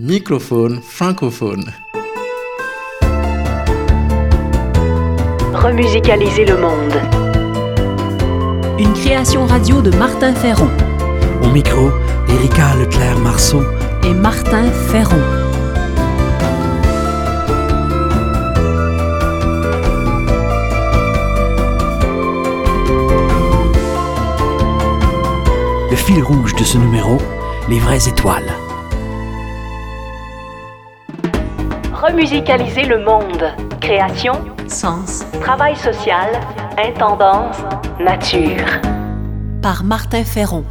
microphone francophone. Remusicaliser le monde. Une création radio de Martin Ferron. Au micro, Erika Leclerc-Marceau et Martin Ferron. Le fil rouge de ce numéro, les vraies étoiles. remusicaliser le monde. Création, sens, travail social, intendance, nature. Par Martin Ferron.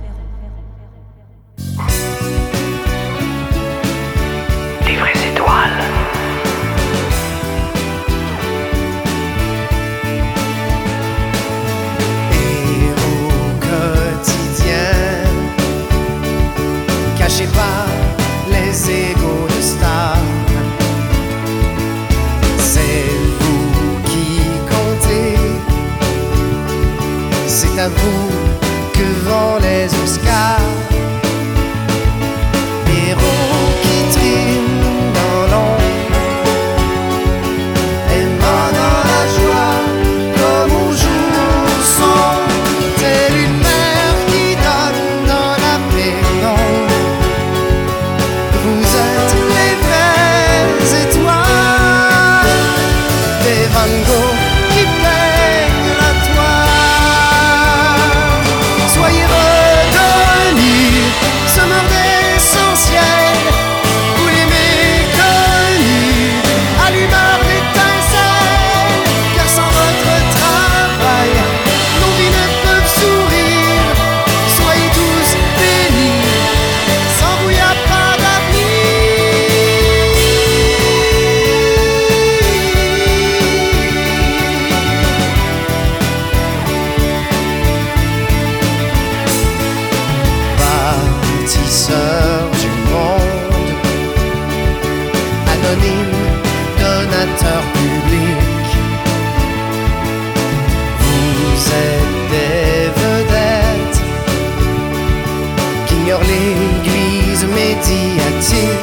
知一知。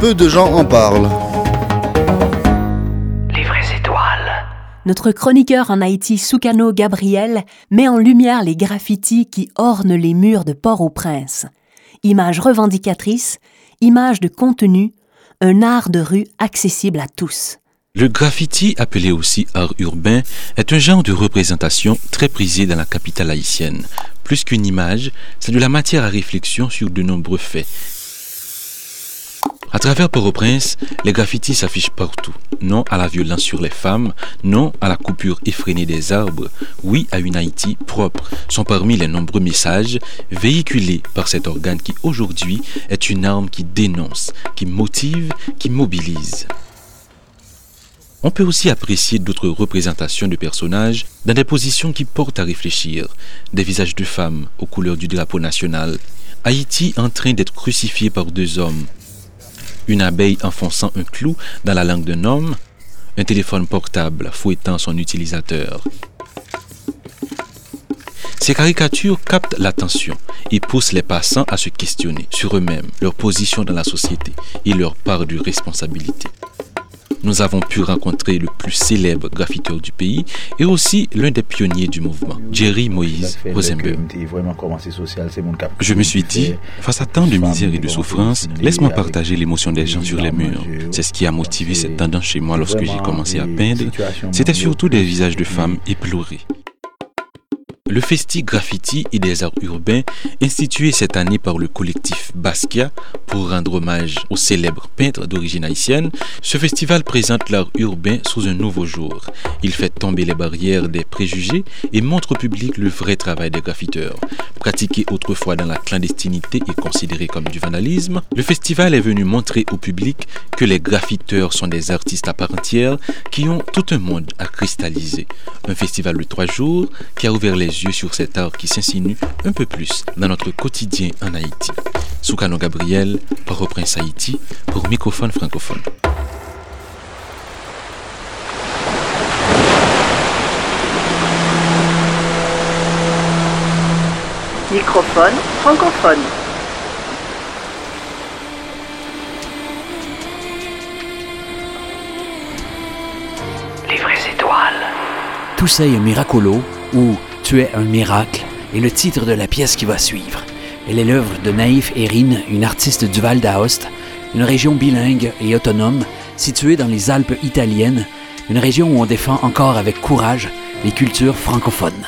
Peu de gens en parlent. Les vraies étoiles. Notre chroniqueur en Haïti, Soukano Gabriel, met en lumière les graffitis qui ornent les murs de Port-au-Prince. Images revendicatrices, images de contenu, un art de rue accessible à tous. Le graffiti, appelé aussi art urbain, est un genre de représentation très prisé dans la capitale haïtienne, plus qu'une image, c'est de la matière à réflexion sur de nombreux faits. À travers Port-au-Prince, les graffitis s'affichent partout. Non à la violence sur les femmes, non à la coupure effrénée des arbres, oui à une Haïti propre, sont parmi les nombreux messages véhiculés par cet organe qui aujourd'hui est une arme qui dénonce, qui motive, qui mobilise. On peut aussi apprécier d'autres représentations de personnages dans des positions qui portent à réfléchir, des visages de femmes aux couleurs du drapeau national, Haïti en train d'être crucifié par deux hommes, une abeille enfonçant un clou dans la langue d'un homme, un téléphone portable fouettant son utilisateur. Ces caricatures captent l'attention et poussent les passants à se questionner sur eux-mêmes, leur position dans la société et leur part de responsabilité nous avons pu rencontrer le plus célèbre graffiteur du pays et aussi l'un des pionniers du mouvement, Jerry Moïse Rosenberg. Je me suis dit, face à tant de misère et de souffrance, laisse-moi partager l'émotion des gens sur les murs. C'est ce qui a motivé cette tendance chez moi lorsque j'ai commencé à peindre. C'était surtout des visages de femmes éplorées. Le Festi Graffiti et des Arts Urbains, institué cette année par le collectif Basquiat pour rendre hommage au célèbre peintre d'origine haïtienne, ce festival présente l'art urbain sous un nouveau jour. Il fait tomber les barrières des préjugés et montre au public le vrai travail des graffiteurs. Pratiqué autrefois dans la clandestinité et considéré comme du vandalisme, le festival est venu montrer au public que les graffiteurs sont des artistes à part entière qui ont tout un monde à Un festival de trois jours qui a ouvert les yeux sur cet art qui s'insinue un peu plus dans notre quotidien en Haïti. Soukano Gabriel, Port-au-Prince Haïti, pour Microphone francophone. Microphone francophone. Vraies étoiles. Tout ça est miracolo ou Tu es un miracle est le titre de la pièce qui va suivre. Elle est l'œuvre de Naïf Erin, une artiste du Val d'Aoste, une région bilingue et autonome située dans les Alpes italiennes, une région où on défend encore avec courage les cultures francophones.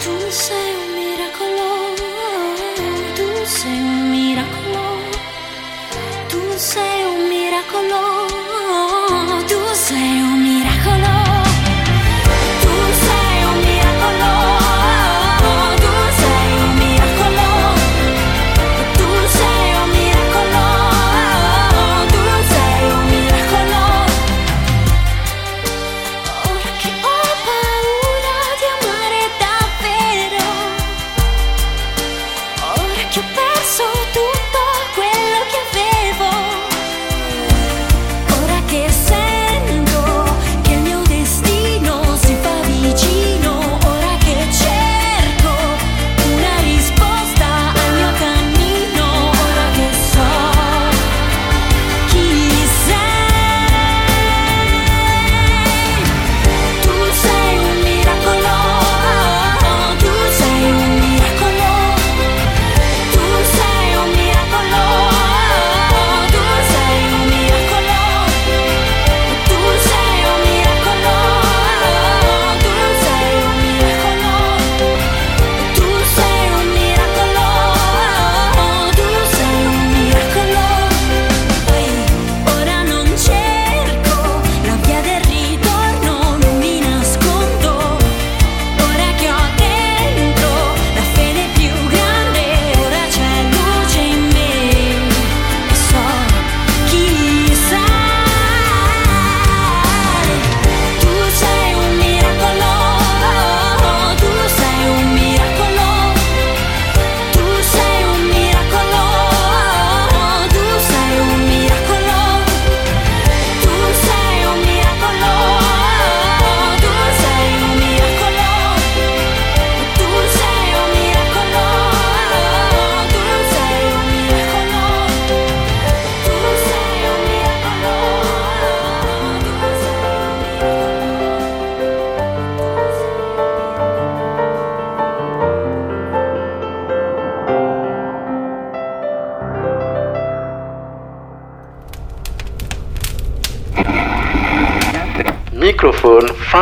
Tu sei un miracolo, tu sei un miracolo,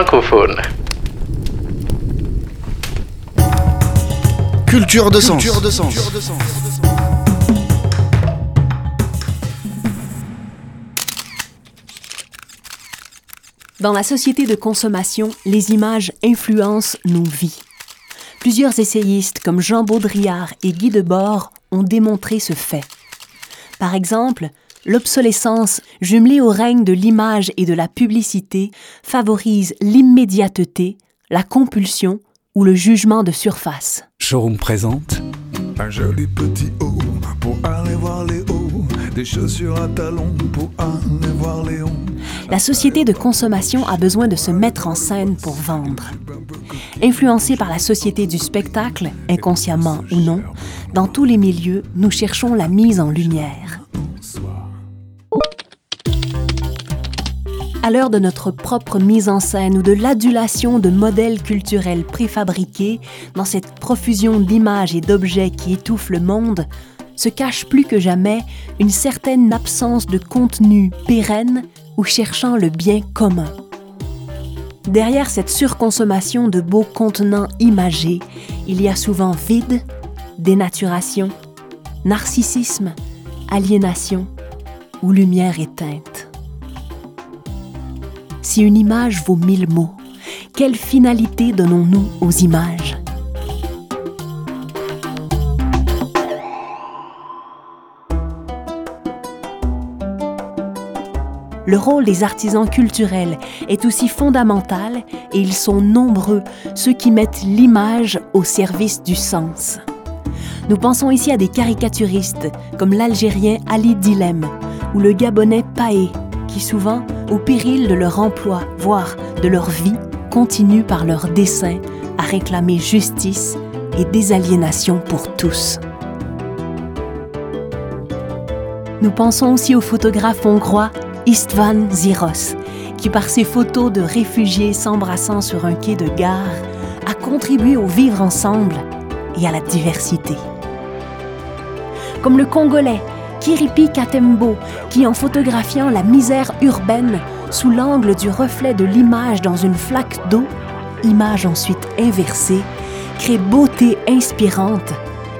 francophone. Culture de sens. Dans la société de consommation, les images influencent nos vies. Plusieurs essayistes comme Jean Baudrillard et Guy Debord ont démontré ce fait. Par exemple, l'obsolescence jumelée au règne de l'image et de la publicité favorise l'immédiateté, la compulsion ou le jugement de surface. Showroom présente Un joli petit haut pour aller voir les hauts. Des chaussures à talons pour aller voir les hauts. La société de consommation a besoin de se mettre en scène pour vendre. Influencés par la société du spectacle, inconsciemment ou non, dans tous les milieux, nous cherchons la mise en lumière. À l'heure de notre propre mise en scène ou de l'adulation de modèles culturels préfabriqués, dans cette profusion d'images et d'objets qui étouffe le monde, se cache plus que jamais une certaine absence de contenu pérenne ou cherchant le bien commun. Derrière cette surconsommation de beaux contenants imagés, il y a souvent vide, dénaturation, narcissisme, aliénation ou lumière éteinte. Si une image vaut mille mots, quelle finalité donnons-nous aux images? Le rôle des artisans culturels est aussi fondamental et ils sont nombreux ceux qui mettent l'image au service du sens. Nous pensons ici à des caricaturistes comme l'Algérien Ali Dilem ou le Gabonais Paé, qui souvent, au péril de leur emploi, voire de leur vie, continuent par leurs dessins à réclamer justice et désaliénation pour tous. Nous pensons aussi au photographe hongrois Istvan Ziros, qui par ses photos de réfugiés s'embrassant sur un quai de gare a contribué au vivre ensemble et à la diversité. Comme le Congolais Kiripi Katembo, qui en photographiant la misère urbaine sous l'angle du reflet de l'image dans une flaque d'eau, image ensuite inversée, crée beauté inspirante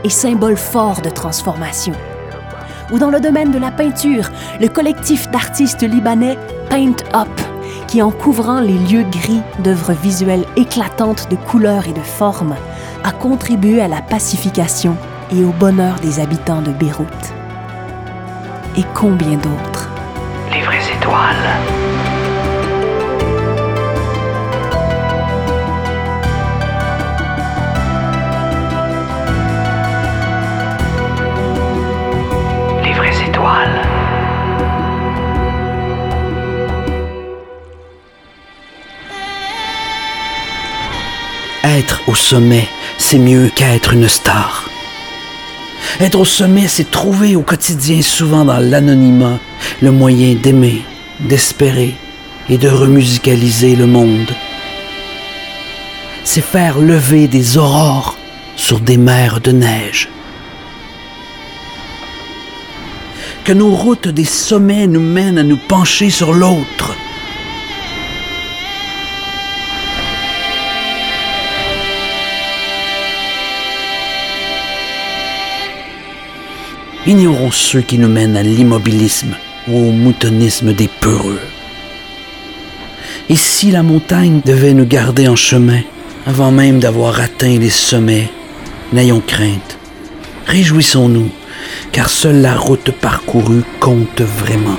et symbole fort de transformation. Ou dans le domaine de la peinture, le collectif d'artistes libanais Paint Up, qui en couvrant les lieux gris d'œuvres visuelles éclatantes de couleurs et de formes, a contribué à la pacification et au bonheur des habitants de Beyrouth. Et combien d'autres Les vraies étoiles. Les vraies étoiles. Être au sommet, c'est mieux qu'être une star. Être au sommet, c'est trouver au quotidien, souvent dans l'anonymat, le moyen d'aimer, d'espérer et de remusicaliser le monde. C'est faire lever des aurores sur des mers de neige. Que nos routes des sommets nous mènent à nous pencher sur l'autre. Ignorons ceux qui nous mènent à l'immobilisme ou au moutonnisme des peureux. Et si la montagne devait nous garder en chemin, avant même d'avoir atteint les sommets, n'ayons crainte. Réjouissons-nous, car seule la route parcourue compte vraiment.